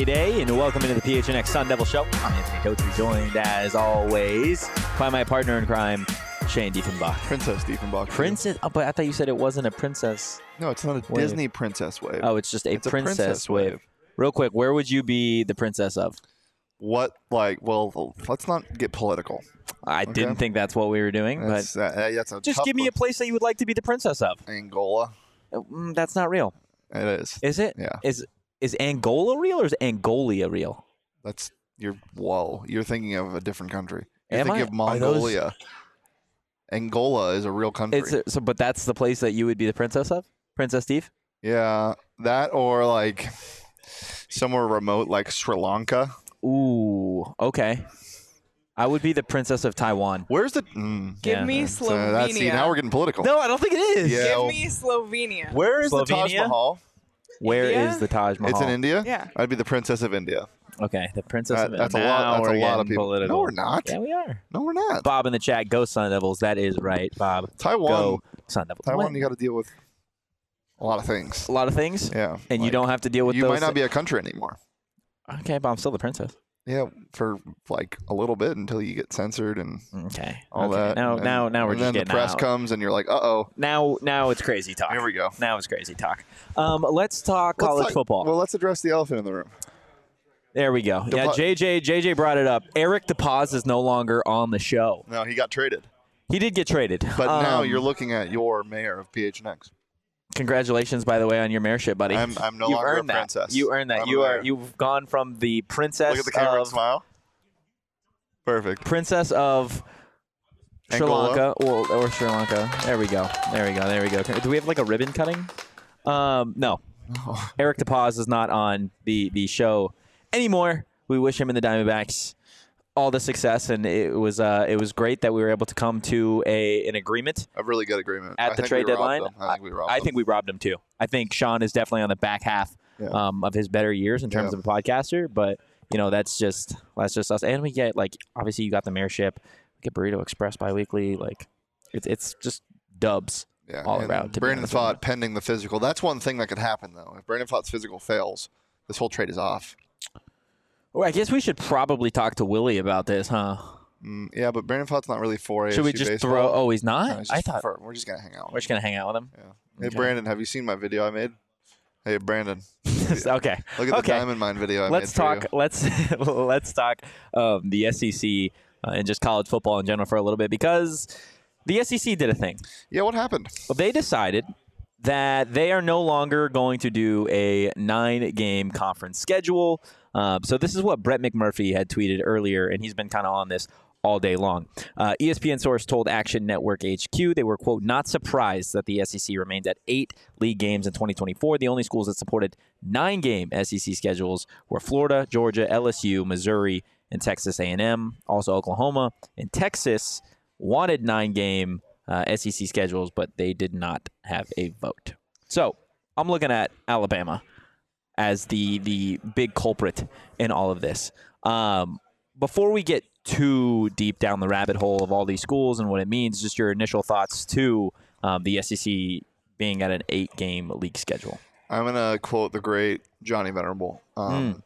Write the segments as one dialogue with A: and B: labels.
A: Friday and welcome into the PHNX Sun Devil Show. I'm Anthony Totri, joined as always by my partner in crime, Shane Diefenbach.
B: Princess Diefenbach.
A: Princess? Oh, but I thought you said it wasn't a princess.
B: No, it's not a
A: Wave.
B: Disney princess wave.
A: Oh, it's just a,
B: It's a
A: princess,
B: princess
A: wave.
B: wave.
A: Real quick, where would you be the princess of?
B: What, like, well, let's not get political.
A: I
B: Okay.
A: didn't think that's what we were doing,
B: That's, uh, that's a
A: but just give me a place that you would like to be the princess of.
B: Angola.
A: Mm, that's not real.
B: It is.
A: Is it?
B: Yeah.
A: Is is Angola real or is Angolia real?
B: That's you're whoa. You're thinking of a different country. You're
A: Am
B: thinking
A: I?
B: of
A: Are those-
B: Mongolia. Angola is a real country.
A: It's a, so, but that's the place that you would be the princess of, Princess Steve.
B: yeah, that or like somewhere remote like Sri Lanka.
A: Ooh, okay. I would be the princess of Taiwan.
B: Where's the? Mm,
C: Give
A: Yeah.
C: me
B: so
C: Slovenia.
B: that's see now we're getting political.
A: No, I don't think it is.
B: Yeah.
C: Give
B: well-
C: me Slovenia.
B: Where is the Taj
A: Slovenia?
B: Mahal?
A: Where is
C: India?
A: the Taj Mahal?
B: It's in India.
C: Yeah.
B: I'd be the princess of India.
A: Okay, the princess
B: That-
A: of
B: that's a lot-
A: Now
B: that's a
A: we're
B: lot of
A: getting
B: people.
A: Political.
B: No, we're not.
A: Yeah, we are.
B: No, we're not.
A: Bob in the chat, go Sun Devils. That is right, Bob.
B: Taiwan.
A: Go Sun Devils.
B: Taiwan,
A: What?
B: you got to deal with a lot of things.
A: a lot of things,
B: Yeah,
A: and you
B: like,
A: don't have to deal with
B: You
A: those.
B: might not be a country anymore.
A: okay, but I'm still the princess.
B: Yeah, for like a little bit until you get censored and
A: Okay,
B: all
A: okay.
B: that.
A: Now,
B: and,
A: now, now we're
B: and
A: just
B: then
A: getting
B: the press
A: out.
B: comes and you're like, uh oh.
A: Now, now it's crazy talk.
B: Here we go.
A: Now it's crazy talk. Um, let's talk
B: Let's
A: college
B: talk-
A: football.
B: Well, let's address the elephant in the room.
A: there we go. yeah, JJ, JJ brought it up. Eric DePaz is no longer on the show.
B: No, he got traded,
A: He did get traded,
B: but now
A: Um,
B: you're looking at your mayor of PHNX.
A: Congratulations, by the way, on your mayorship, buddy.
B: I'm, I'm no
A: You've
B: longer a
A: earned that.
B: princess.
A: You earned that.
B: I'm
A: you are. You've gone from the princess
B: Look at the camera
A: of
B: smile. Perfect.
A: princess of Sri. Lanka, or, or Sri Lanka. There we go. There we go. There we go. Do we have like a ribbon cutting? Um, no. Eric DePaz is not on the the show anymore. We wish him and the Diamondbacks all the success, and it was uh, it was great that we were able to come to a an agreement
B: A really good agreement.
A: at
B: I
A: the trade deadline.
B: I think we robbed
A: I
B: them.
A: think we robbed him too. I think Shawn is definitely on the back half
B: Yeah.
A: um, of his better years in terms
B: Yeah.
A: of a podcaster, but you know that's just that's just us. And we get like obviously you got the mayorship, we get Burrito Express biweekly, like it's it's just dubs.
B: Yeah,
A: all around,
B: Brandon thought pending the physical. That's one thing that could happen though. If Brandon Thought's physical fails, this whole trade is off.
A: Well, I guess we should probably talk to Willie about this, huh?
B: Mm, yeah, but Brandon Thought's not really for A.
A: Should we just
B: baseball.
A: throw? Oh, he's
B: No,
A: not. I
B: just
A: thought
B: for- we're just gonna hang out.
A: we're just gonna hang out with him.
B: Yeah. Hey
A: Okay.
B: Brandon, have you seen my video I made? Hey Brandon,
A: okay.
B: look at the
A: Okay.
B: Diamond Mine video I
A: let's
B: made for
A: talk.
B: you.
A: Let's let's talk um, the SEC uh, and just college football in general for a little bit because the SEC did a thing.
B: Yeah, what happened?
A: Well, they decided that they are no longer going to do a nine game conference schedule. Um, so, this is what Brett McMurphy had tweeted earlier, and he's been kind of on this all day long. Uh, ESPN source told Action Network HQ they were, quote, not surprised that the SEC remained at eight league games in 2024. The only schools that supported nine game SEC schedules were Florida, Georgia, LSU, Missouri, and Texas A&M. Also, Oklahoma and Texas wanted nine game uh, SEC schedules, but they did not have a vote. So I'm looking at Alabama as the the big culprit in all of this. Um, before we get too deep down the rabbit hole of all these schools and what it means, just your initial thoughts to um, the SEC being at an eight game league schedule.
B: I'm gonna quote the great Johnny Venerable. Um,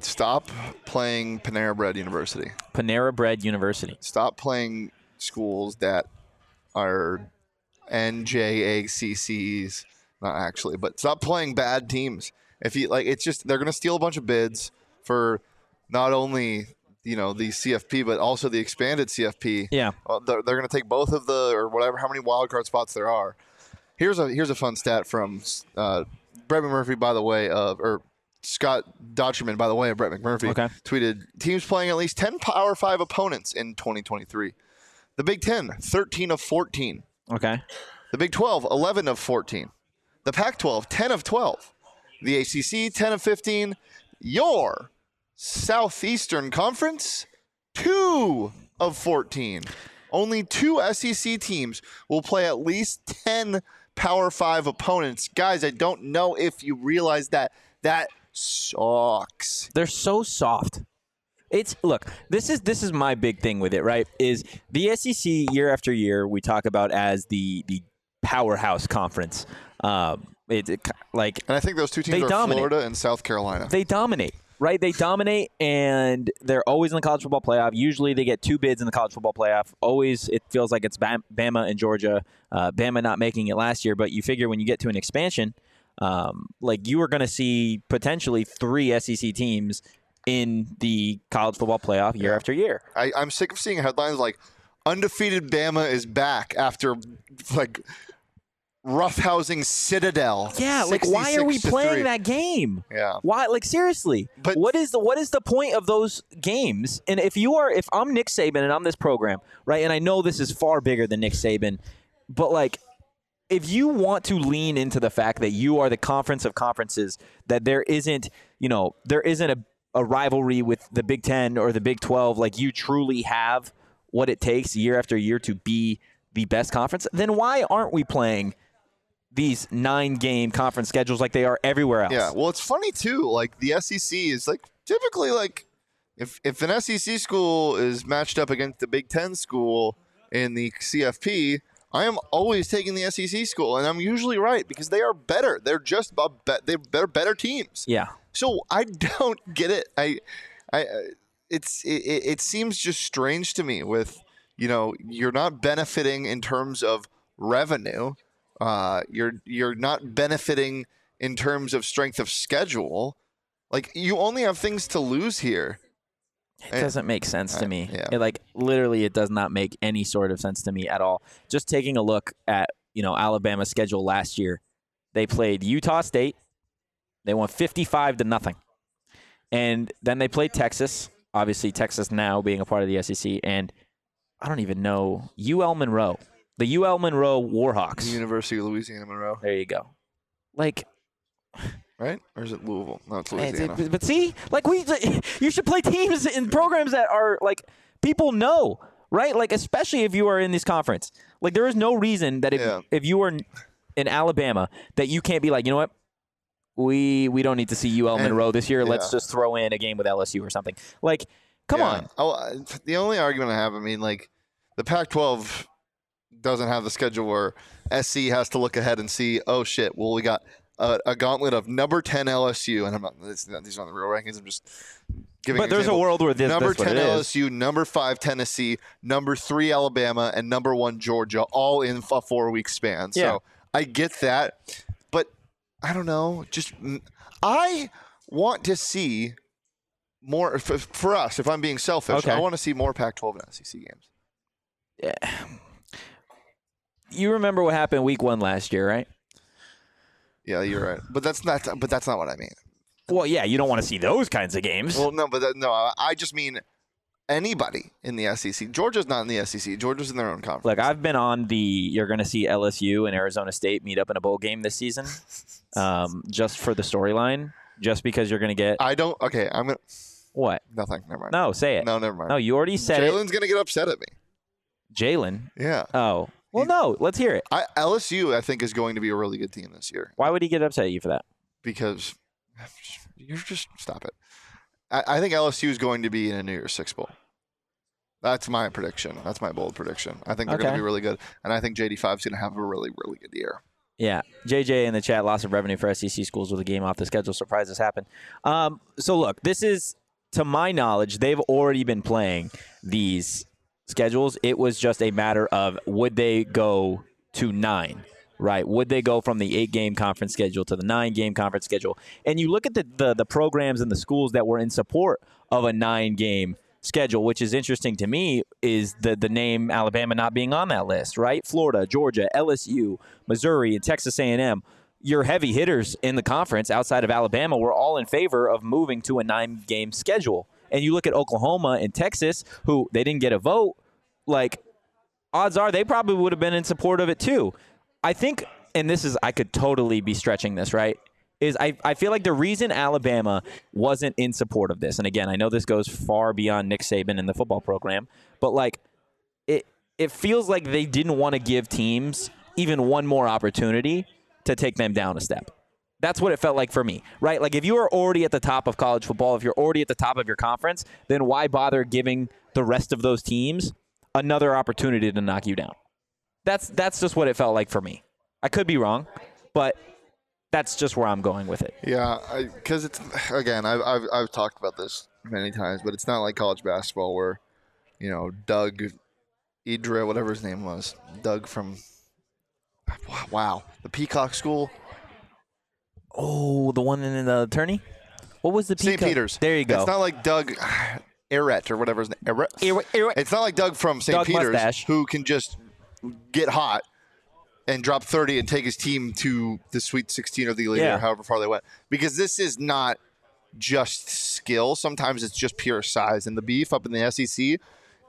B: Stop playing Panera Bread University.
A: Panera Bread University.
B: Stop playing schools that are NJACCs. Not actually, but stop playing bad teams. If you like, it's just they're going to steal a bunch of bids for not only you know the CFP but also the expanded CFP.
A: Yeah.
B: Well, they're, they're going to take both of the or whatever how many wild card spots there are. Here's a here's a fun stat from uh, Brett McMurphy, by the way, of or Scott Dochterman, by the way, of Brett McMurphy,
A: Okay.
B: tweeted teams playing at least 10 Power 5 opponents in 2023. The Big 10, 13 of 14.
A: Okay.
B: The Big 12, 11 of 14. The Pac 12, 10 of 12. The ACC, 10 of 15. Your Southeastern Conference, 2 of 14. Only two SEC teams will play at least 10 Power 5 opponents. Guys, I don't know if you realize that. That sucks.
A: They're so soft. It's look. This is this is my big thing with it. Right? Is the SEC year after year we talk about as the the powerhouse conference. Um, it, it like
B: And I think those two teams
A: They
B: are
A: dominate.
B: Florida and South Carolina.
A: they dominate, right? They dominate, and they're always in the college football playoff. Usually, they get two bids in the college football playoff. Always, it feels like it's Bama and Georgia. Uh, Bama not making it last year, but you figure when you get to an expansion, um, like you are going to see potentially three SEC teams in the college football playoff year after year.
B: I, I'm sick of seeing headlines like undefeated Bama is back after like roughhousing Citadel.
A: Yeah, like why are we playing
B: three.
A: that game?
B: Yeah.
A: Why? Like seriously,
B: But-
A: what is the what is the point of those games? And if you are, if I'm Nick Saban and I'm this program, right? And I know this is far bigger than Nick Saban, but like, if you want to lean into the fact that you are the conference of conferences, that there isn't, you know, there isn't a, a rivalry with the Big Ten or the Big Twelve, like you truly have what it takes year after year to be the best conference, then why aren't we playing? These nine game conference schedules like they are everywhere else.
B: Yeah. Well, it's funny too. Like the SEC is like typically like if if an SEC school is matched up against the Big Ten school in the CFP, I am always taking the SEC school, and I'm usually right because they are better. They're just be- they're better better teams.
A: Yeah.
B: So I don't get it. I, I, it's it, it it seems just strange to me. With you know, you're not benefiting in terms of revenue. Uh, you're you're not benefiting in terms of strength of schedule. Like you only have things to lose here.
A: It doesn't make sense to me.
B: yeah.
A: It, like literally, it does not make any sort of sense to me at all. Just taking a look at you know Alabama's schedule last year, they played Utah State, they won fifty-five to nothing, and then they played Texas. Obviously, Texas now being a part of the SEC, and I don't even know UL Monroe, the UL Monroe Warhawks.
B: University of Louisiana Monroe,
A: There you go. Like
B: right? Or is it Louisville? No, it's
A: It's-
B: Louisiana.
A: it- but see, like we, you should play teams in programs that are like people know, right? Like especially if you are in this conference. Like there is no reason that if
B: Yeah.
A: if you are in Alabama that you can't be like, you know what? We we don't need to see UL
B: And-
A: Monroe this year. Let's just throw in a game with LSU or something. Like, come
B: Yeah.
A: on.
B: Oh, I- the only argument I have, I mean, like the Pac-12 doesn't have the schedule where SC has to look ahead and see, oh shit, well we got a, a gauntlet of number 10 LSU, and I'm not these aren't the real rankings. I'm just giving.
A: But there's a world where this
B: number 10
A: it is.
B: LSU, number five Tennessee, number three Alabama, and number one Georgia, all in a four-week span. So
A: Yeah.
B: I get that, but I don't know. Just I want to see more for, for us. If I'm being selfish,
A: Okay.
B: I want to see more Pac-12 and SEC games.
A: You remember what happened week one last year, right?
B: Yeah, you're right. But that's not. But that's not what I mean.
A: Well, yeah, you don't want to see those kinds of games.
B: Well, no, but that, no, I just mean anybody in the SEC. Georgia's not in the SEC. Georgia's in their own conference.
A: Look, I've been on the. You're going to see LSU and Arizona State meet up in a bowl game this season, um, just for the storyline. Just because you're going to get
B: I don't. Okay, I'm gonna.
A: what?
B: Nothing. Never mind.
A: No, say it.
B: No, never mind.
A: No, you already said it.
B: Jalen's gonna get upset at me.
A: Jalen.
B: Yeah.
A: Oh, well, no. Let's hear it.
B: I, LSU, I think, is going to be a really good team this year
A: Why would he get upset at you for that?
B: because you're just stop it. I, I think LSU is going to be in a New Year's Six bowl. That's my prediction. That's my bold prediction. I think they're going to be really good, and I think JD5 is going to have a really, really good year.
A: Yeah, JJ in the chat. Loss of revenue for SEC schools with a game off the schedule. Surprises happen. Um, so look, this is to my knowledge, they've already been playing these schedules. It was just a matter of would they go to nine, right? Would they go from the eight game conference schedule to the nine game conference schedule? And you look at the, the, the programs and the schools that were in support of a nine game schedule, which is interesting to me, is the the name Alabama not being on that list, right? Florida, Georgia, LSU, Missouri, and Texas A&M. Your heavy hitters in the conference outside of Alabama were all in favor of moving to a nine game schedule. And you look at Oklahoma and Texas, who they didn't get a vote, like odds are they probably would have been in support of it too. I think, and this is, I could totally be stretching this, right? Is I, I feel like the reason Alabama wasn't in support of this, and again, I know this goes far beyond Nick Saban and the football program, but like it, it feels like they didn't want to give teams even one more opportunity to take them down a step. That's what it felt like for me, right? Like if you are already at the top of college football, if you're already at the top of your conference, then why bother giving the rest of those teams another opportunity to knock you down? That's that's just what it felt like for me. I could be wrong, but that's just where I'm going with it.
B: Yeah, because it's again, I've, I've I've talked about this many times, but it's not like college basketball where, you know, Doug, Idra, whatever his name was, Doug from, wow, the Peacock School,
A: Oh, the one in the attorney? What was the
B: St. Peter's.
A: There you go.
B: It's not like Doug Erret or whatever his name.
A: Ear-
B: It's not like Doug from St.
A: Doug
B: Peter's
A: Mustache.
B: who can just get hot and drop 30 and take his team to the Sweet 16 or the Elite
A: Yeah.
B: or however far they went. Because this is not just skill. Sometimes it's just pure size. And the beef up in the SEC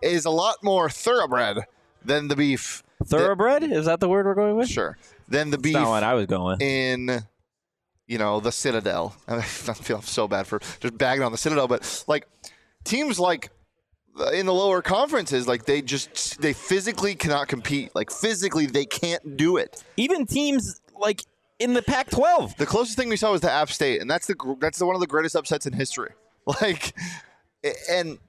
B: is a lot more thoroughbred than the beef.
A: Thoroughbred? Is that the word we're going with?
B: Sure. Than the beef
A: That's not what I was going with.
B: in you know the Citadel. I feel so bad for just bagging on the Citadel, but like teams like in the lower conferences, like they just they physically cannot compete. Like physically, they can't do it.
A: Even teams like in the Pac-12.
B: The closest thing we saw was the App State, and that's the that's the, one of the greatest upsets in history. Like, and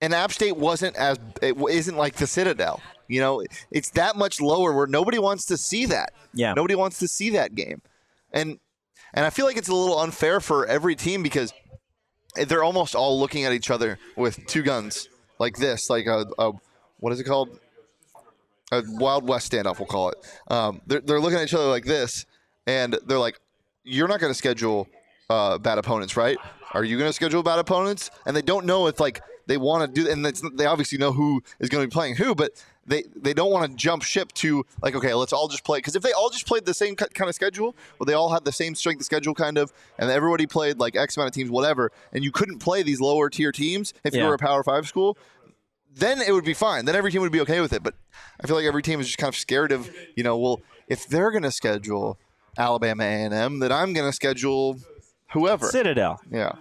B: and App State wasn't as it isn't like the Citadel. You know, it's that much lower where nobody wants to see that.
A: Yeah.
B: Nobody wants to see that game. And and I feel like it's a little unfair for every team because they're almost all looking at each other with two guns like this, like a, a what is it called? A Wild West standoff, we'll call it. Um, they're, they're looking at each other like this, and they're like, "You're not going to schedule uh, bad opponents, right? Are you going to schedule bad opponents?" And they don't know if like they want to do, and they obviously know who is going to be playing who, but they they don't want to jump ship to like, okay, let's all just play because if they all just played the same kind of schedule, well, they all had the same strength of schedule kind of, and everybody played like X amount of teams, whatever, and you couldn't play these lower tier teams if you were a Power Five school then it would be fine. Then every team would be okay with it. But I feel like every team is just kind of scared of, you know, well, if they're going to schedule Alabama A&M, then I'm going to schedule whoever.
A: Citadel.
B: Yeah.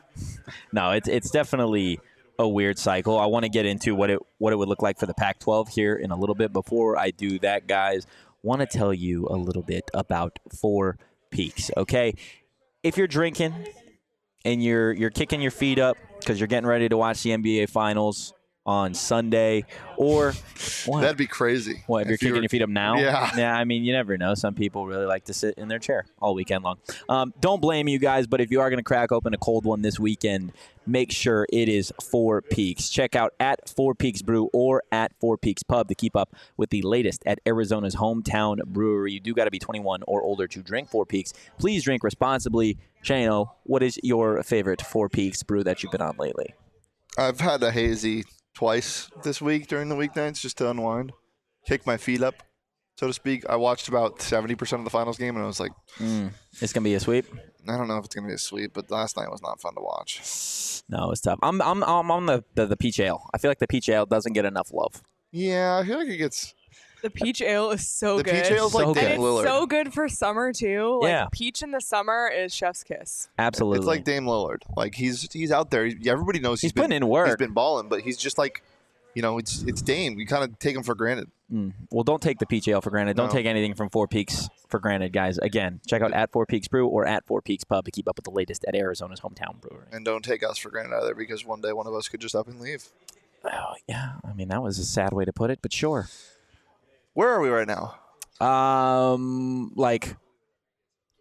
A: No, it's it's definitely a weird cycle. I want to get into what it what it would look like for the Pac-12 here in a little bit. Before I do that, guys, want to tell you a little bit about Four Peaks. Okay, if you're drinking and you're you're kicking your feet up because you're getting ready to watch the NBA Finals on Sunday, or what?
B: That'd be crazy.
A: What, if you're
B: you
A: kicking
B: were-
A: your feet up now?
B: Yeah.
A: Yeah, I mean, you never know. Some people really like to sit in their chair all weekend long. Um, don't blame you guys, but if you are going to crack open a cold one this weekend, make sure it is Four Peaks. Check out at Four Peaks Brew or at Four Peaks Pub to keep up with the latest at Arizona's hometown brewery. You do got to be 21 or older to drink Four Peaks. Please drink responsibly. Shano, what is your favorite Four Peaks brew that you've been on lately?
B: I've had a hazy twice this week during the weeknights just to unwind, kick my feet up, so to speak. I watched about 70% of the finals game, and I was like, mm,
A: It's going to be a sweep?
B: I don't know if it's going to be a sweep, but last night was not fun to watch.
A: No, it's tough. I'm I'm I'm on the, the the peach ale. I feel like the peach ale doesn't get enough love.
B: Yeah, I feel like it gets.
C: The peach ale is so
B: The
C: good.
B: peach ale's like
A: So
B: Dame
A: good.
C: and
B: Lillard.
C: it's so good for summer too. Like
A: Yeah.
C: peach in the summer is chef's kiss.
A: Absolutely.
B: It's like Dame Lillard. Like he's he's out there. Everybody knows
A: He's
B: he's, been,
A: putting in work.
B: He's been balling, but he's just like, you know, it's it's Dame. You kind of take him for granted. Mm.
A: well, don't take the peach ale for granted. Don't
B: No.
A: take anything from Four Peaks for granted, guys. Again, check out at Four Peaks Brew or at Four Peaks Pub to keep up with the latest at Arizona's hometown brewery.
B: And don't take us for granted either, because one day one of us could just up and leave.
A: Oh, yeah. I mean, that was a sad way to put it, but sure.
B: Where are we right now?
A: Um, like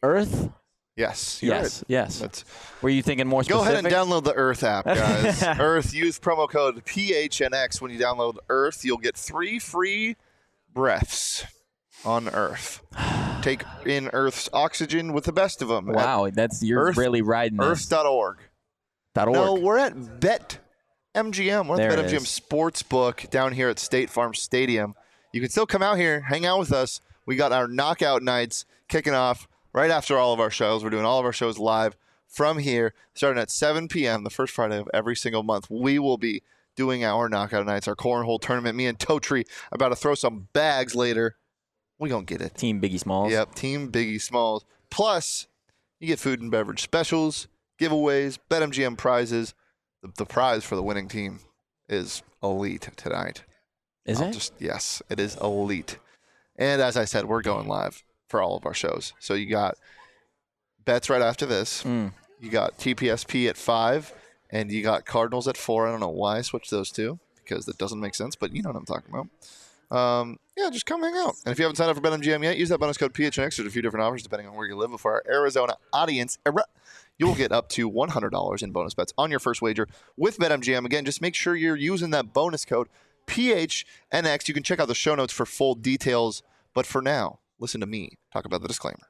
A: Earth.
B: Yes.
A: Yes,
B: right.
A: yes.
B: That's,
A: Were you thinking more
B: go
A: specific?
B: ahead and download the Earth app, guys. Earth. Use promo code PHNX when you download Earth. You'll get three free breaths on Earth. Take in Earth's oxygen with the best of them.
A: Wow, that's you're
B: Earth-
A: really riding this.
B: Earth.org.
A: Dot org.
B: No, we're at Bet MGM. We're
A: There
B: at
A: it
B: BetMGM
A: is.
B: Sportsbook down here at State Farm Stadium. You can still come out here, hang out with us. We got our knockout nights kicking off right after all of our shows. We're doing all of our shows live from here, starting at 7 p.m. the first Friday of every single month. We will be doing our knockout nights, our cornhole tournament. Me and Totri about to throw some bags later. We gonna get it.
A: Team Biggie Smalls.
B: Yep, Team Biggie Smalls. Plus, you get food and beverage specials, giveaways, BetMGM prizes. The, the prize for the winning team is elite tonight.
A: Is
B: I'll
A: it?
B: Just yes, it is elite. And as I said, we're going live for all of our shows. So you got bets right after this.
A: Mm.
B: You got TPSP at five, and you got Cardinals at four. I don't know why I switched those two because that doesn't make sense, but you know what I'm talking about. Um, yeah, just come hang out. And if you haven't signed up for BetMGM yet, use that bonus code PHNX. There's a few different offers depending on where you live. But for our Arizona audience, you'll get up to $100 in bonus bets on your first wager with BetMGM. Again, just make sure you're using that bonus code PHNX. You can check out the show notes for full details. But for now, listen to me talk about the disclaimer.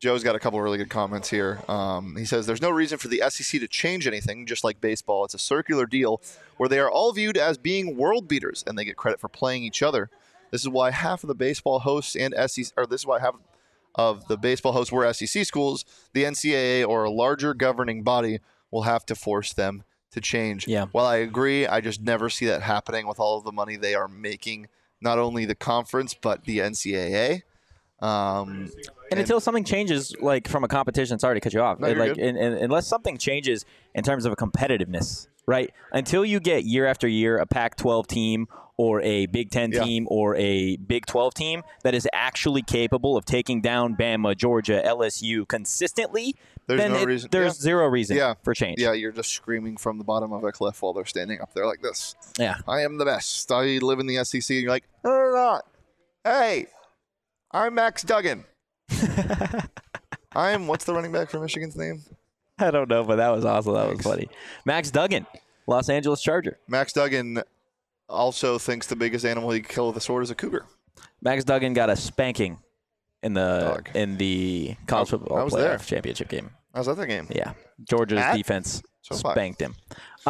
B: Joe's got a couple really good comments here. Um, he says there's no reason for the SEC to change anything, just like baseball. It's a circular deal where they are all viewed as being world beaters and they get credit for playing each other. This is why half of the baseball hosts and SEC, or this is why half of the baseball hosts were SEC schools. The NCAA or a larger governing body will have to force them to change.
A: Yeah.
B: While I agree, I just never see that happening with all of the money they are making, not only the conference but the NCAA. Um,
A: And until something changes, like from a competition, sorry to cut you off.
B: No,
A: like, and, and, unless something changes in terms of a competitiveness, right? Until you get year after year a Pac-12 team or a Big Ten
B: Yeah.
A: team or a Big 12 team that is actually capable of taking down Bama, Georgia, LSU consistently,
B: There's
A: then
B: no
A: it-
B: reason-
A: There's
B: yeah.
A: zero reason
B: Yeah.
A: for change.
B: Yeah, you're just screaming from the bottom of a cliff while they're standing up there like this.
A: Yeah.
B: I am the best. I live in the SEC. And you're like, no, no, no. Hey, I'm Max Duggan. I'm, what's the running back for Michigan's name?
A: I don't know, but that was awesome. That was funny. Max Duggan, Los Angeles Charger.
B: Max Duggan also thinks the biggest animal he could kill with a sword is a cougar.
A: Max Duggan got a spanking in the
B: Dog.
A: in the college football
B: I was
A: playoff
B: there.
A: championship game.
B: How's that the game?
A: Yeah, Georgia's
B: At?
A: defense
B: So
A: spanked him.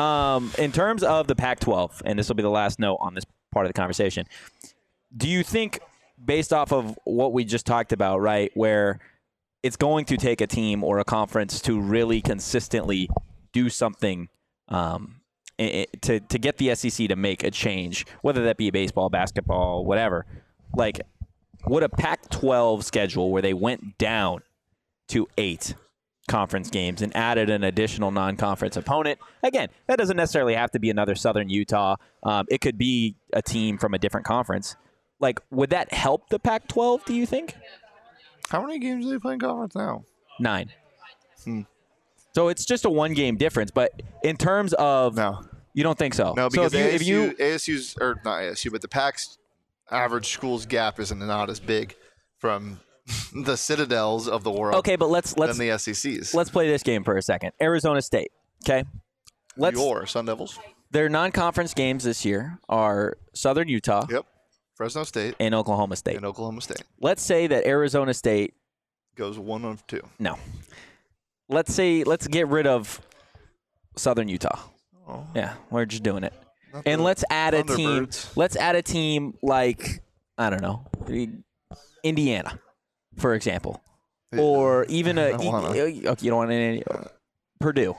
A: Um, in terms of the Pac-12, and this will be the last note on this part of the conversation. Do you think, based off of what we just talked about, right, where it's going to take a team or a conference to really consistently do something um, to to get the SEC to make a change, whether that be baseball, basketball, whatever? Like, would a Pac-12 schedule where they went down to eight conference games and added an additional non-conference opponent. Again, that doesn't necessarily have to be another Southern Utah. Um, it could be a team from a different conference. Like, would that help the Pac-12? Do you think?
B: How many games do they play in conference now?
A: Nine.
B: Hmm.
A: So it's just a one-game difference. But in terms of,
B: No.
A: you don't think so?
B: No,
A: so
B: because
A: if you, if you
B: ASU's, or not ASU, but the PAC's average school's gap isn't not as big from the citadels of the world
A: okay, but let's let's
B: than the SEC's.
A: let's play this game for a second. Arizona State. Okay. Let's
B: Your Sun Devils.
A: their non-conference games this year are Southern Utah
B: Yep. Fresno State
A: and Oklahoma State.
B: and Oklahoma State
A: Let's say that Arizona State
B: goes one of two.
A: No. Let's say let's get rid of Southern Utah.
B: Oh,
A: Yeah, we're just doing it.
B: not
A: And
B: the
A: let's add a team.
B: Thunderbirds.
A: Let's add a team like I don't know, Indiana, for example,
B: Yeah.
A: or even a
B: don't wanna.
A: okay, you don't want any Purdue,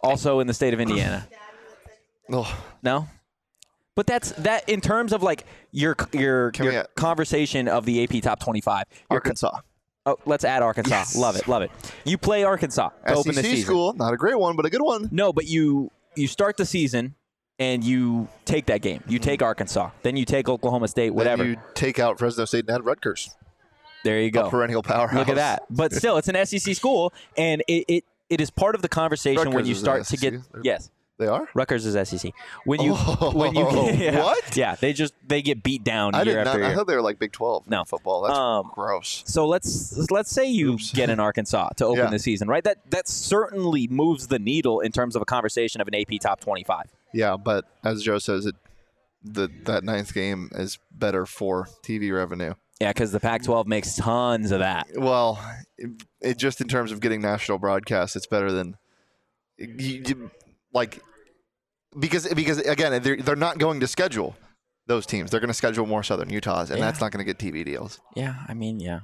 A: also in the state of Indiana.
B: Oh,
A: No. But that's that in terms of like your your
B: Can
A: your conversation of the AP top twenty five. Your
B: Arkansas.
A: Oh, let's add Arkansas.
B: Yes.
A: Love it, love it. You play Arkansas to open the
B: SEC
A: season.
B: School, not a great one, but a good one.
A: No, but you you start the season and you take that game. You take Arkansas, then you take Oklahoma State, whatever.
B: Then you take out Fresno State and add Rutgers,
A: there you
B: a
A: go.
B: perennial powerhouse.
A: Look at that. But still, it's an SEC school, and it, it, it is part of the conversation when
B: Rutgers
A: you
B: is
A: start to get.
B: They're-
A: yes.
B: They are.
A: Rutgers is SEC. When you
B: Oh,
A: when you yeah,
B: what?
A: Yeah, they just they get beat down
B: I
A: year
B: did not.
A: after
B: I
A: year.
B: thought they were like Big Twelve. in
A: No.
B: football. That's
A: Um,
B: gross.
A: So let's let's say you
B: Oops.
A: get an Arkansas to open
B: Yeah.
A: the season, right? That that certainly moves the needle in terms of a conversation of an AP top twenty-five.
B: Yeah, but as Joe says, it the that ninth game is better for TV revenue.
A: Yeah, because the Pac-12 makes tons of that.
B: Well, it, it just in terms of getting national broadcast, it's better than you, you- like because because again they're they're not going to schedule those teams. They're going to schedule more Southern Utahs, and
A: Yeah.
B: that's not going to get TV deals.
A: Yeah, I mean, yeah.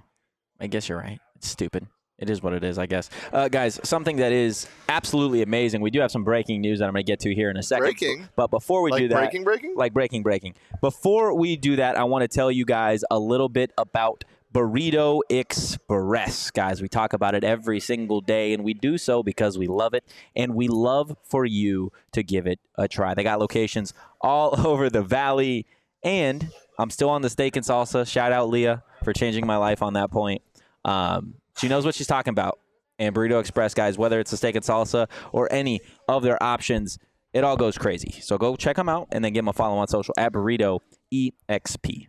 A: I guess you're right. It's stupid. It is what it is, I guess. Uh, guys, something that is absolutely amazing. We do have some breaking news that I'm going to get to here in a second.
B: Breaking?
A: But before we
B: like
A: do that,
B: breaking, breaking.
A: like breaking, breaking. Before we do that, I want to tell you guys a little bit about Burrito Express. Guys, we talk about it every single day, and we do so because we love it, and we love for you to give it a try. They got locations all over the valley, and I'm still on the steak and salsa. Shout out Leah for changing my life on that point. Um, she knows what she's talking about. And Burrito Express, guys, whether it's the steak and salsa or any of their options, it all goes crazy. So go check them out and then give them a follow on social at Burrito EXP.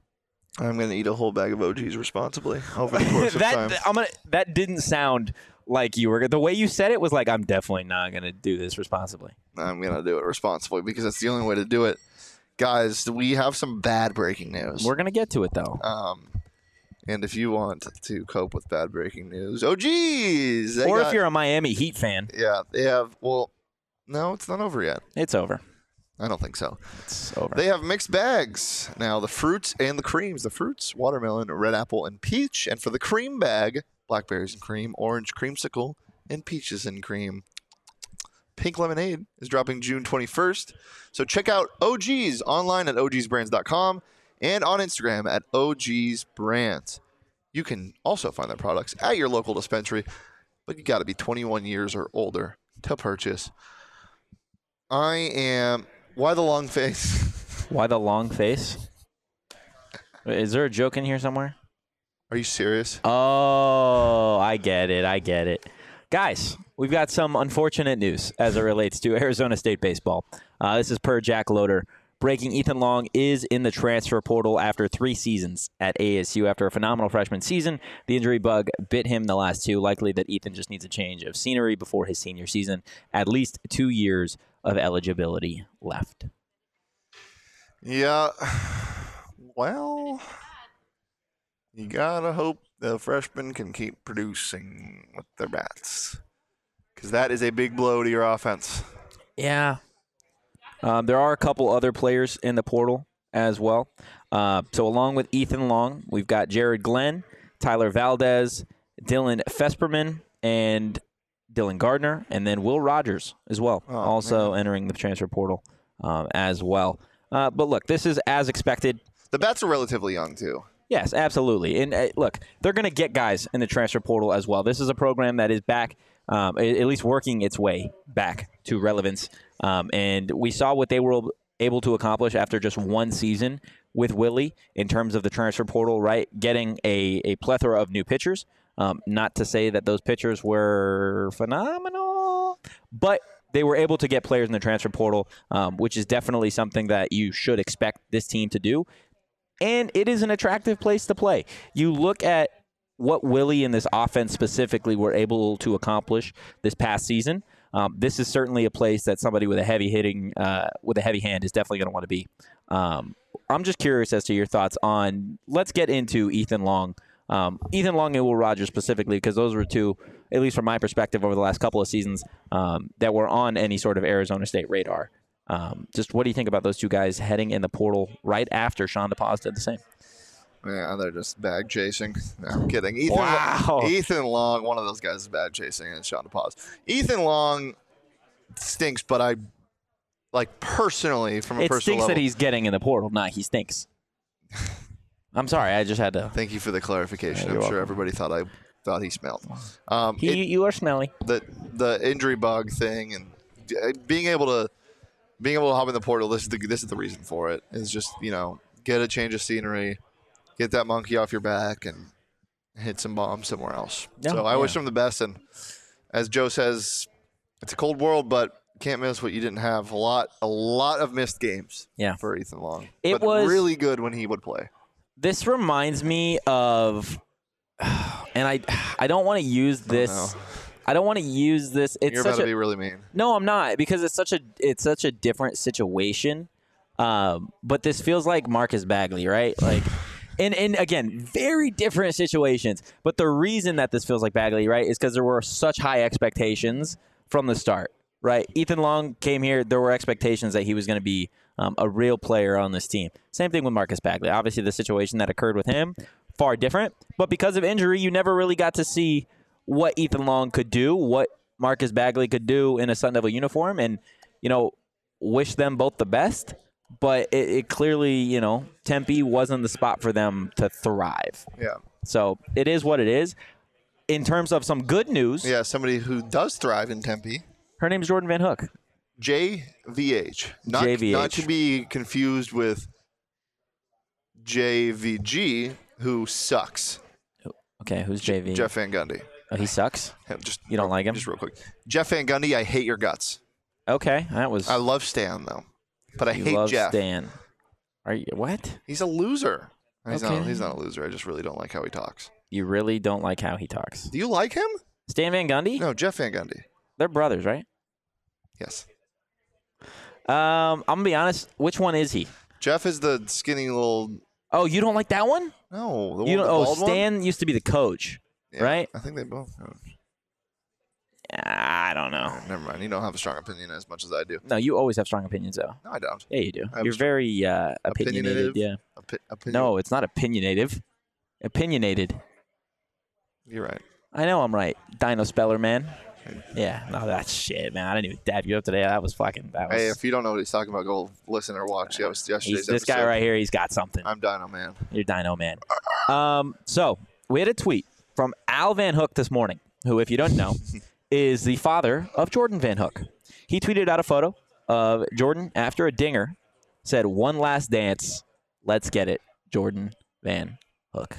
B: I'm going to eat a whole bag of OGs responsibly over the course of time.
A: that I'm gonna. That didn't sound like you were. The way you said it was like I'm definitely not gonna do this responsibly.
B: I'm going to do it responsibly because that's the only way to do it. Guys, we have some bad breaking news.
A: We're gonna get to it though.
B: Um, and if you want to cope with bad breaking news, they
A: or
B: got-
A: if you're a Miami Heat fan,
B: yeah, they have. Well, no, it's not over yet.
A: it's over.
B: I don't think so.
A: It's over.
B: They have mixed bags now. The fruits and the creams. The fruits: watermelon, red apple, and peach. And for the cream bag, blackberries and cream, orange creamsicle, and peaches and cream. Pink lemonade is dropping June 21st. So check out OGs online at ogsbrands.com and on Instagram at ogsbrands. You can also find their products at your local dispensary, but you got to be 21 years or older to purchase. I am. Why the long face?
A: Why the long face? Is there a joke in here somewhere?
B: Are you serious?
A: Oh, I get it. I get it. Guys, we've got some unfortunate news as it relates to Arizona State baseball. Uh, this is per Jack Loader. Breaking Ethan Long is in the transfer portal after three seasons at ASU. After a phenomenal freshman season, the injury bug bit him the last two. Likely that Ethan just needs a change of scenery before his senior season. At least two years of eligibility left.
B: Yeah. Well, you gotta hope the freshmen can keep producing with their bats, because that is a big blow to your offense.
A: Yeah. Um, there are a couple other players in the portal as well. Uh, so, along with Ethan Long, we've got Jared Glenn, Tyler Valdez, Dylan Fesperman, and Dylan Gardner, and then Will Rogers as well,
B: Oh,
A: also entering the transfer portal um, as well. Uh, but look, this is as expected.
B: The bats are relatively young too.
A: Yes, absolutely. And uh, look, they're going to get guys in the transfer portal as well. This is a program that is back, um, at least working its way back to relevance. Um, and we saw what they were able to accomplish after just one season with Willie in terms of the transfer portal, right? Getting a, a plethora of new pitchers. Um, not to say that those pitchers were phenomenal, but they were able to get players in the transfer portal, um, which is definitely something that you should expect this team to do and it is an attractive place to play. You look at what Willie and this offense specifically were able to accomplish this past season. Um, this is certainly a place that somebody with a heavy hitting, uh, with a heavy hand, is definitely going to want to be. Um, I'm just curious as to your thoughts on. Let's get into Ethan Long, um, Ethan Long and Will Rogers specifically, because those were two, at least from my perspective, over the last couple of seasons um, that were on any sort of Arizona State radar. Um, just what do you think about those two guys heading in the portal right after Shawn DePaz did the same?
B: Yeah, they're just bag chasing. No, I'm kidding. Ethan,
A: Wow.
B: Ethan Long, one of those guys is bag chasing, and it's Shawn DePaz. Ethan Long stinks, but I like personally from a
A: It
B: personal
A: stinks
B: level.
A: that he's getting in the portal. Nah, he stinks. I'm sorry. I just had to.
B: Thank you for the clarification.
A: Yeah,
B: I'm sure
A: welcome.
B: everybody thought I thought he smelled. Um,
A: He,
B: it-
A: you are smelly.
B: the the injury bug thing and uh, being able to being able to hop in the portal. This is the this is the reason for it. Is just you know get a change of scenery, get that monkey off your back, and hit some bombs somewhere else.
A: Yeah,
B: so I wish him the best. And as Joe says, it's a cold world, but can't miss what you didn't have. A lot a lot of missed games.
A: Yeah.
B: for Ethan Long.
A: It
B: but
A: was-
B: really good when he would play.
A: This reminds me of, and I I don't want to use this.
B: no.
A: I don't want to use this. It's
B: You're
A: such
B: about to be really mean.
A: No, I'm not because it's such a it's such a different situation. Um, but this feels like Marcus Bagley, right? Like, and and again, very different situations. But the reason that this feels like Bagley, right, is because there were such high expectations from the start, right? Ethan Long came here. There were expectations that he was going to be um, a real player on this team. Same thing with Marcus Bagley. Obviously, the situation that occurred with him far different, but because of injury, you never really got to see what Ethan Long could do, what Marcus Bagley could do in a Sun Devil uniform, and you know, wish them both the best. But it, it clearly, you know, Tempe wasn't the spot for them to thrive.
B: Yeah,
A: So it is what it is. In terms of some good news,
B: yeah. Somebody who does thrive in Tempe.
A: her name's Jordyn Van Hook.
B: JVH. Not,
A: JVH.
B: not to be confused with JVG, who sucks.
A: Okay, who's JV?
B: Jeff Van Gundy.
A: Oh, he sucks.
B: Him, Just
A: You don't like him?
B: Just real quick. Jeff Van Gundy, I hate your guts.
A: Okay, that was.
B: I love Stan though, but I
A: you
B: hate
A: love
B: Jeff.
A: Stan. Are you what?
B: He's a loser. He's not.
A: Okay.
B: He's not a loser. I just really don't like how he talks.
A: You really don't like how he talks.
B: Do you like him?
A: Stan Van Gundy?
B: No, Jeff Van Gundy.
A: They're brothers, right?
B: Yes.
A: Um, I'm gonna be honest. Which one is he?
B: Jeff is the skinny little.
A: Oh, you don't like that one?
B: No, the
A: You
B: one,
A: don't, oh,
B: bald one?
A: Stan used to be the coach.
B: Yeah,
A: right?
B: I think they both.
A: I don't know.
B: Never mind. You don't have a strong opinion as much as I do.
A: No, you always have strong opinions, though.
B: No, I don't.
A: Yeah, you do. You're very uh, opinionated. Yeah.
B: Opi- opinion.
A: No, it's not opinionative. Opinionated.
B: you're right.
A: I know I'm right. Dino Speller, man. Yeah. No, that's shit, man. I didn't even dab you up today. That was fucking. That was.
B: Hey, if you don't know what he's talking about, go listen or watch. Yeah, it was yesterday's
A: he's, this guy right here, he's got something.
B: I'm Dino Man.
A: You're Dino Man. Um, so we had a tweet from Al Van Hook this morning, who, if you don't know, is the father of Jordyn Van Hook. He tweeted out a photo of Jordyn after a dinger, said, "One last dance, let's get it, Jordyn Van Hook."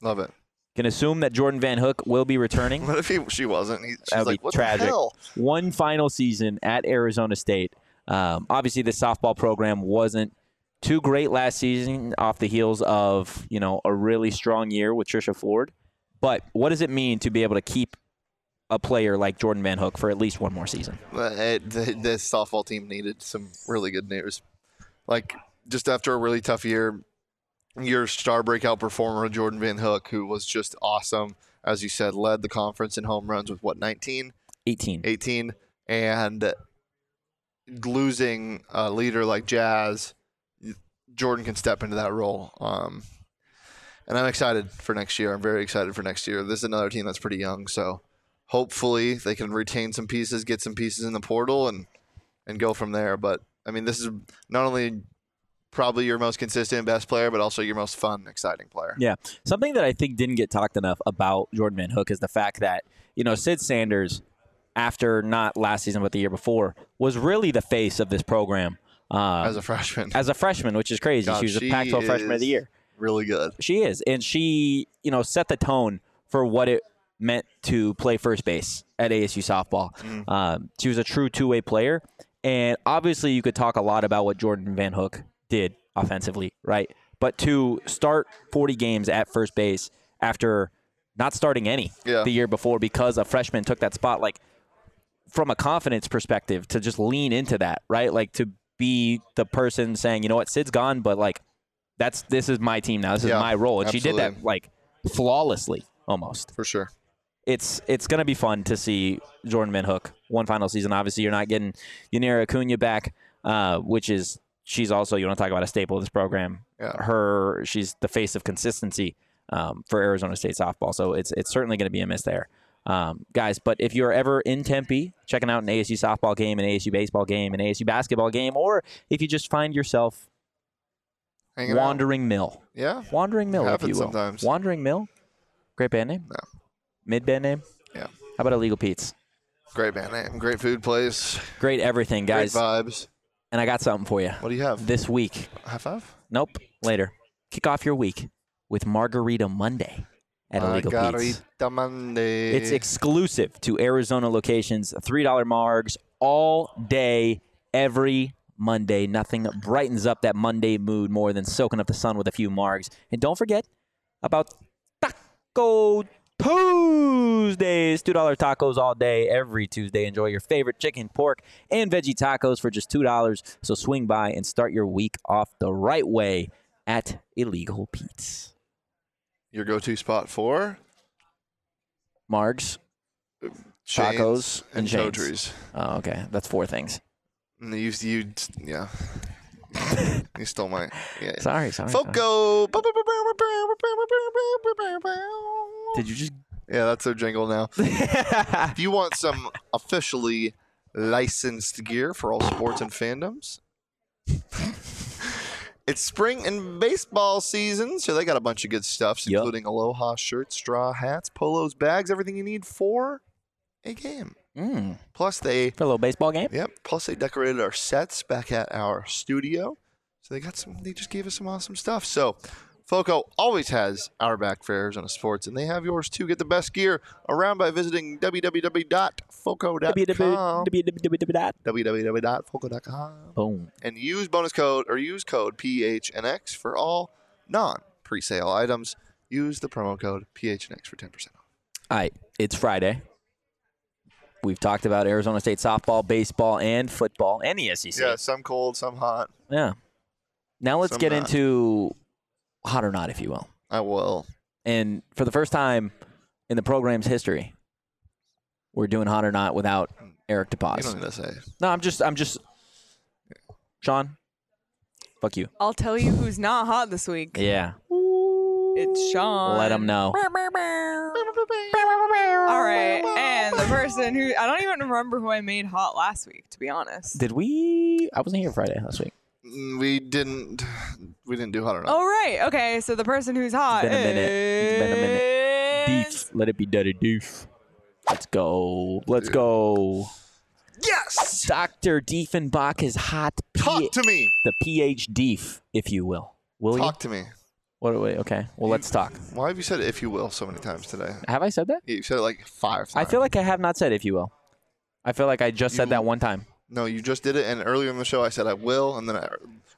B: Love it.
A: Can assume that Jordyn Van Hook will be returning.
B: What if he, she wasn't? He, she's
A: That'd
B: like,
A: be
B: what
A: tragic.
B: the hell?
A: One final season at Arizona State. Um, obviously, the softball program wasn't too great last season, off the heels of you know a really strong year with Trisha Ford. But what does it mean to be able to keep a player like Jordyn Van Hook for at least one more season?
B: It, the, the softball team needed some really good news. Like just after a really tough year, your star breakout performer Jordyn Van Hook, who was just awesome, as you said, led the conference in home runs with what 19,
A: 18.
B: 18, and losing a leader like Jazz, Jordyn can step into that role. Um, and I'm excited for next year. I'm very excited for next year. This is another team that's pretty young, so hopefully they can retain some pieces, get some pieces in the portal, and and go from there. But I mean, this is not only probably your most consistent, best player, but also your most fun, exciting player.
A: Yeah. Something that I think didn't get talked enough about Jordyn Van Hook is the fact that, you know, Sid Sanders, after not last season but the year before, was really the face of this program. Um,
B: As a freshman,
A: as a freshman, which is crazy.
B: God,
A: she was a
B: she
A: Pac-12 freshman of the year.
B: really good.
A: She is, and she, you know, set the tone for what it meant to play first base at ASU softball.
B: Mm.
A: Um, she was a true two-way player, and obviously, you could talk a lot about what Jordyn Van Hook did offensively, right? But to start 40 games at first base after not starting any
B: Yeah.
A: the year before because a freshman took that spot, like from a confidence perspective, to just lean into that, right? Like to be the person saying, you know what, Sid's gone, but like that's this is my team now. This is
B: Yeah,
A: my role, and she did that like flawlessly almost.
B: For sure.
A: It's it's gonna be fun to see Jordyn Van Hook one final season. Obviously, you're not getting Yanira Acuna back, uh, which is she's also you want to talk about a staple of this program.
B: Yeah.
A: Her she's the face of consistency um, for Arizona State softball. So it's it's certainly going to be a miss there. Um, guys, but if you're ever in Tempe, checking out an ASU softball game, an ASU baseball game, an ASU basketball game, or if you just find yourself
B: Hanging out.
A: Wandering Mill,
B: Yeah.
A: Wandering Mill, if you will,
B: sometimes.
A: Wandering Mill, great band name.
B: No.
A: Mid band name?
B: Yeah.
A: How about Illegal Pete's?
B: Great band name. Great food place.
A: Great everything, guys.
B: Great vibes.
A: And I got something for you.
B: What do you have?
A: This week.
B: High five?
A: Nope. Later. Kick off your week with Margarita Monday at Illegal Pete's.
B: Margarita Monday.
A: It's exclusive to Arizona locations. $3 margs all day, every Monday. Nothing brightens up that Monday mood more than soaking up the sun with a few margs. And don't forget about Taco Tuesdays. $2 tacos all day, every Tuesday. Enjoy your favorite chicken, pork, and veggie tacos for just $2. So swing by and start your week off the right way at Illegal Pete's.
B: your go-to spot for
A: Margs,
B: chains
A: Tacos and
B: and
A: chains. Oh, okay. That's four things.
B: And used you, yeah. You stole my. Yeah. yeah.
A: Sorry, sorry. sorry.
B: Foco.
A: Did you just?
B: Yeah, that's their jingle now. If you want some officially licensed gear for all sports and fandoms, it's spring and baseball season, so they got a bunch of good stuff,
A: Yup.
B: including aloha shirts, straw hats, polos, bags, everything you need for a game.
A: Mm,
B: Plus, they
A: for a little baseball game.
B: Yep. Plus, they decorated our sets back at our studio. So they got some. They just gave us some awesome stuff. So, Foco always has our back for Arizona sports, and they have yours too. Get the best gear around by visiting www.foco.com. www.foco.com
A: Boom.
B: and use bonus code or use code PHNX for all non pre-sale items. Use the promo code PHNX for ten percent off.
A: All right, it's Friday. We've talked about Arizona State softball, baseball, and football, and the SEC.
B: Yeah, some cold, some hot.
A: Yeah. Now let's
B: Some
A: get
B: not.
A: into hot or not, if you will.
B: I will.
A: And for the first time in the program's history, we're doing hot or not without Eric
B: You
A: DePaz.
B: don't need to say.
A: No, I'm just, I'm just. Shawn, fuck you.
C: I'll tell you who's not hot this week.
A: Yeah.
C: It's Shawn.
A: Let him know.
C: All right, and the person who I don't even remember who I made hot last week, to be honest.
A: Did we? I wasn't here Friday last week.
B: Mm, We didn't. We didn't do hot or not.
C: Oh right, okay. So the person who's hot
A: been a minute. It's been a minute. Deef. Let it be dirty Deef. Let's go. Let's go.
B: Yes.
A: Dr. Diefenbach is hot. P-
B: Talk to me.
A: the PhD, Deef, if you will. Will
B: Talk to me.
A: You? What? we? okay. Well, let's talk.
B: Why have you said "if you will" so many times today?
A: Have I said that?
B: Yeah, you said it like five times.
A: I feel like I have not said if you will. I feel like I just said
B: You-
A: that one time.
B: no, you just did it, and earlier in the show I said I will, and then I,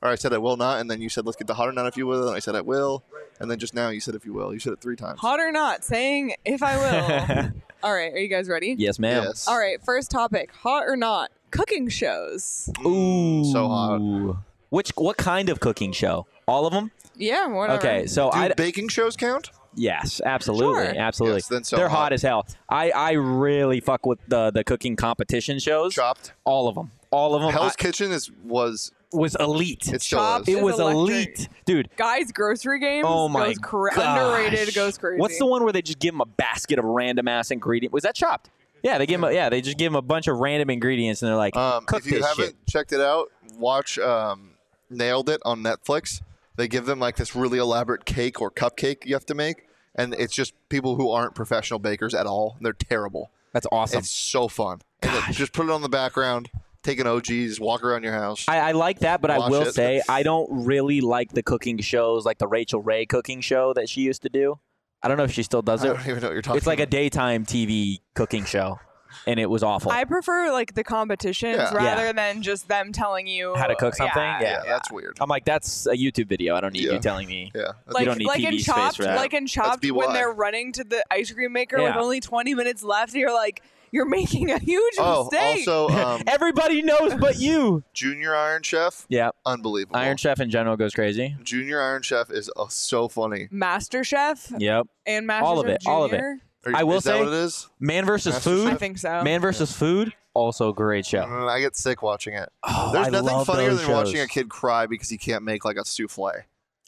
B: or I said I will not, and then you said let's get the hot or not if you will, and I said I will, and then just now you said if you will. You said it three times.
C: hot or not, saying if I will. All right, are you guys ready?
A: yes, ma'am.
B: Yes.
C: All right, first topic: hot or not? Cooking shows.
A: Ooh.
B: So hot.
A: Which? What kind of cooking show? All of them?
C: Yeah, whatever.
A: Okay. So
B: Do
A: I.
B: baking shows count?
A: Yes, absolutely,
C: Sure.
A: absolutely.
B: Yes, then so
A: They're
B: hot.
A: hot as hell. I, I really fuck with the the cooking competition shows.
B: Chopped.
A: All of them. All of them.
B: Hell's Kitchen is was
A: was elite.
B: it still
C: Chopped.
B: is.
A: it was
C: electric.
A: elite, dude.
C: Guys, grocery games.
A: Oh my
C: goes cra-
A: gosh.
C: Underrated goes crazy.
A: What's the one where they just give them a basket of random ass ingredient? Was that chopped? Yeah, they give them. A, yeah, they just give them a bunch of random ingredients, and they're like,
B: Um,
A: "Cook
B: if you
A: this
B: haven't
A: shit."
B: checked it out, watch um, Nailed It on Netflix. They give them like this really elaborate cake or cupcake you have to make, and it's just people who aren't professional bakers at all. They're terrible.
A: That's awesome.
B: It's so fun. And then just put it on the background, take an OGs, walk around your house.
A: I, I like that, but I
B: Watch
A: will
B: it.
A: say I don't really like the cooking shows, like the Rachael Ray cooking show that she used to do. I don't know if she still does
B: I
A: it.
B: don't even know what you're talking
A: It's like a
B: about.
A: daytime TV cooking show, and it was awful.
C: I prefer like the competitions
B: Yeah.
C: rather
A: Yeah.
C: than just them telling you
A: How to cook something?
C: Yeah,
A: Yeah.
B: yeah, that's weird.
A: I'm like, that's a YouTube video. I don't need
B: Yeah.
A: you telling me.
B: Yeah, that's
C: Like,
A: don't need
C: like in
A: TV space
C: Chopped,
A: for that.
C: like in Chopped,
B: BY.
C: when they're running to the ice cream maker with
A: Yeah.
C: only 20 minutes left, you're like, you're making a huge
B: Oh,
C: mistake.
B: also, um,
A: Everybody knows but you.
B: Junior Iron Chef,
A: Yeah,
B: unbelievable.
A: Iron Chef in general goes crazy.
B: Junior Iron Chef is uh, so funny.
C: Master Chef
A: Yep.
C: and Master
A: All of
C: Chef
A: it, all of it.
C: Junior?
B: Are
A: I will
B: is that
A: say-
B: what it is?
A: Man versus
B: Master
A: Food.
C: I
B: Chef?
C: think so.
A: Man versus Food. Also a great show.
B: Mm, I get sick watching it.
A: Oh,
B: There's
A: I
B: nothing
A: love
B: funnier
A: those
B: than watching a kid cry because he can't make like a souffle.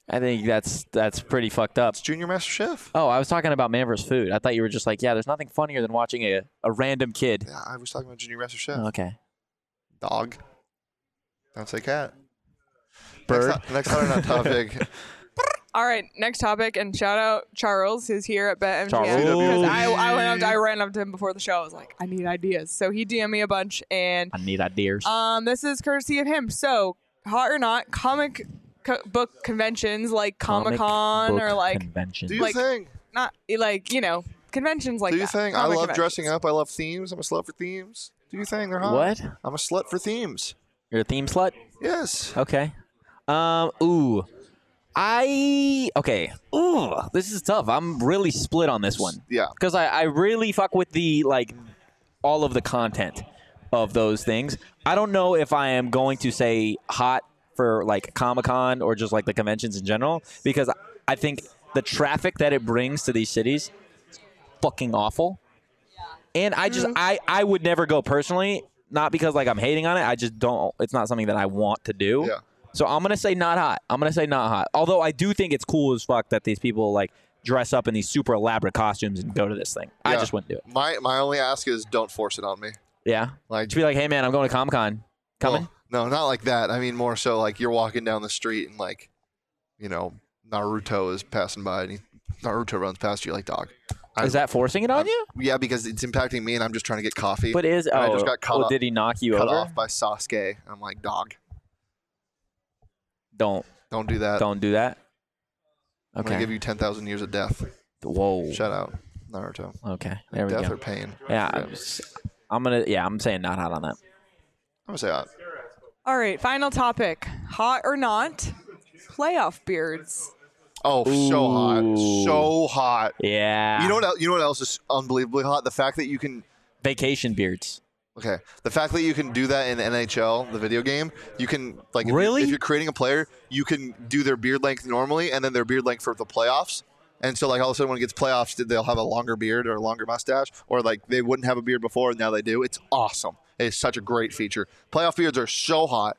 A: I think that's that's pretty fucked up.
B: It's Junior Master Chef.
A: Oh, I was talking about Man vs. Food. I thought you were just like, yeah, there's nothing funnier than watching a, a random kid.
B: Yeah, I was talking about Junior Master Chef.
A: Okay.
B: Dog. Don't say cat.
A: Bird.
B: Next, next hot or topic.
C: All right, next topic, and shout out Charles, who's here at BetMGM.
A: Charles.
C: Because I, I went up, to, I ran up to him before the show. I was like, I need ideas. So he DM'd me a bunch, and
A: I need ideas.
C: um, this is courtesy of him. So, hot or not, comic co- book conventions like Comic Con
A: book
C: or like
A: convention.
B: Do your
C: Like-
B: thing.
C: not like you know conventions like
B: Do your
C: that.
B: thing. I
C: Comic
B: love dressing up. I love themes. I'm a slut for themes. Do you think They're hot.
A: What?
B: I'm a slut for themes.
A: You're a theme slut?
B: Yes.
A: Okay. Um. Ooh. I okay. Ooh, this is tough. I'm really split on this one
B: Yeah.
A: because I, I really fuck with the like all of the content of those things. I don't know if I am going to say hot for like Comic Con or just like the conventions in general because I think the traffic that it brings to these cities fucking awful. And I just mm-hmm. I I would never go personally, not because like I'm hating on it. I just don't. It's not something that I want to do.
B: Yeah.
A: So I'm gonna say not hot. I'm gonna say not hot. Although I do think it's cool as fuck that these people like dress up in these super elaborate costumes and go to this thing. I just wouldn't do it.
B: My my only ask is don't force it on me.
A: Yeah.
B: Like
A: To be like, hey man, I'm going to Comic Con. Coming?
B: well, no, not like that. I mean more so like you're walking down the street and like, you know, Naruto is passing by and he, Naruto runs past you like dog. I-
A: Is that forcing it on you?
B: Yeah, because it's impacting me and I'm just trying to get coffee.
A: But is
B: And I
A: oh,
B: just got cut
A: oh
B: off-
A: did he knock you
B: cut
A: over?
B: off by Sasuke. I'm like, dog,
A: Don't
B: don't do that.
A: don't do that.
B: I'm gonna give you ten thousand years of death.
A: Whoa.
B: Shout out, Naruto.
A: Okay. There we
B: death
A: go.
B: or pain.
A: Yeah.
B: Yeah.
A: I'm, just- I'm gonna yeah. I'm saying not hot on that.
B: I'm gonna say hot.
C: All right, final topic: hot or not, playoff beards.
B: Oh, so hot, so hot.
A: Yeah.
B: You know what? el- You know what else is unbelievably hot? The fact that you can.
A: Vacation beards.
B: Okay, the fact that you can do that in NHL, the video game, you can like if
A: Really?
B: You're, if you're creating a player, you can do their beard length normally, and then their beard length for the playoffs. And so, like all of a sudden, when it gets playoffs, they'll have a longer beard or a longer mustache, or like they wouldn't have a beard before, and now they do. It's awesome. It's such a great feature. Playoff beards are so hot.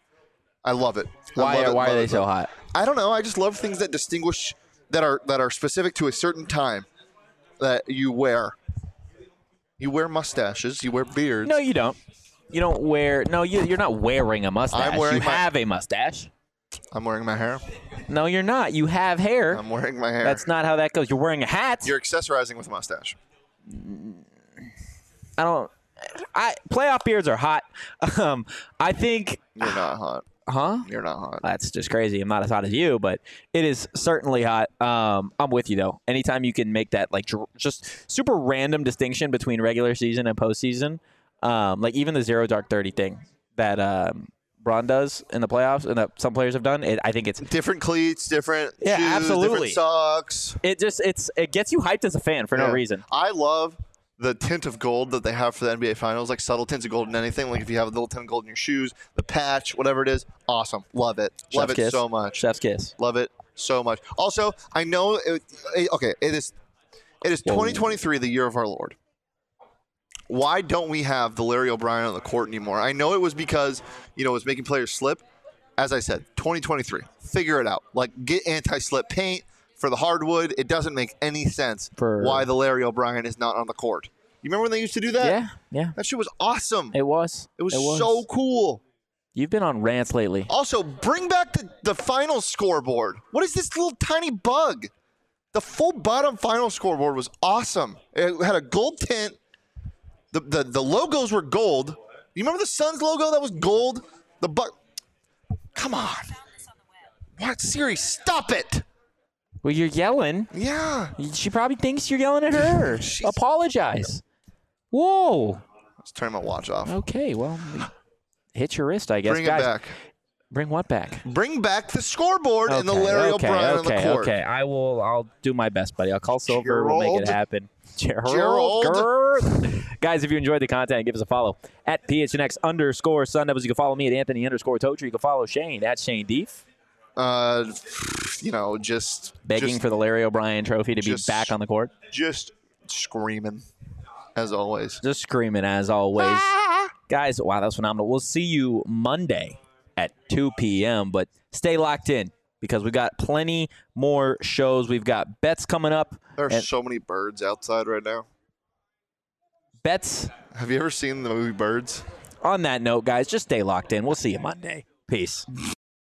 B: I love it. I
A: Why
B: love
A: are
B: it,
A: why are they
B: it,
A: so hot?
B: I don't know. I just love things that distinguish that are that are specific to a certain time that you wear. You wear mustaches. You wear beards.
A: No, you don't. You don't wear. No, you, you're not wearing a mustache.
B: I'm wearing
A: you
B: my-
A: have a mustache.
B: I'm wearing my hair.
A: No, you're not. You have hair.
B: I'm wearing my hair.
A: That's not how that goes. You're wearing a hat.
B: You're accessorizing with a mustache.
A: I don't. I playoff beards are hot. Um, I think.
B: You're not hot.
A: Huh?
B: You're not hot.
A: That's just crazy. I'm not as hot as you, but it is certainly hot. Um, I'm with you though. Anytime you can make that like dr- just super random distinction between regular season and postseason, um, like even the zero dark thirty thing that um, Braun does in the playoffs and that some players have done, it, I think it's
B: Different cleats, different
A: Yeah,
B: shoes,
A: absolutely.
B: different socks.
A: it just it's it gets you hyped as a fan for no reason.
B: I love the tint of gold that they have for the NBA Finals, like subtle tints of gold in anything. Like if you have a little tint of gold in your shoes, the patch, whatever it is, awesome. Love it. Love it
A: kiss.
B: so much.
A: Chef's kiss.
B: Love it so much. Also, I know. It, it- okay, it is. It is 2023, the year of our Lord. Why don't we have the Larry O'Brien on the court anymore? I know it was because you know it was making players slip. As I said, 2023. Figure it out. Like get anti-slip paint for the hardwood. It doesn't make any sense
A: For-
B: why the Larry O'Brien is not on the court. You remember when they used to do that?
A: Yeah, yeah.
B: That shit was awesome.
A: It was.
B: It was, so cool.
A: You've been on rants lately.
B: Also, bring back the, the final scoreboard. What is this little tiny bug? The full bottom final scoreboard was awesome. It had a gold tint. The, the, the logos were gold. You remember the Suns logo that was gold? The buck. Come on. What? Siri, stop it.
A: Well, you're yelling.
B: Yeah.
A: She probably thinks you're yelling at her.
B: She's-
A: Apologize. Whoa.
B: Let's turn my watch off.
A: Okay, well, hit your wrist, I guess.
B: Bring
A: Guys,
B: it back.
A: Bring what back?
B: Bring back the scoreboard and the Larry
A: okay,
B: O'Brien
A: okay,
B: on the court.
A: Okay, I will. I'll do my best, buddy. I'll call Silver. We'll make it happen. Gerald.
B: Gerald.
A: Gerald. Guys, if you enjoyed the content, give us a follow at PHNX underscore Sun Devils. You can follow me at Anthony underscore Totri. You can follow Shane at Shane Deef,
B: Uh, you know, just
A: begging
B: just,
A: for the Larry O'Brien trophy to be back on the court.
B: just screaming, as always.
A: Just screaming as always. Guys, wow, that was phenomenal. We'll see you Monday at 2 p.m., but stay locked in because we got plenty more shows. We've got bets coming up.
B: There are
A: And-
B: so many birds outside right now.
A: Bets.
B: Have you ever seen the movie Birds?
A: On that note, guys, just stay locked in. We'll see you Monday. Peace.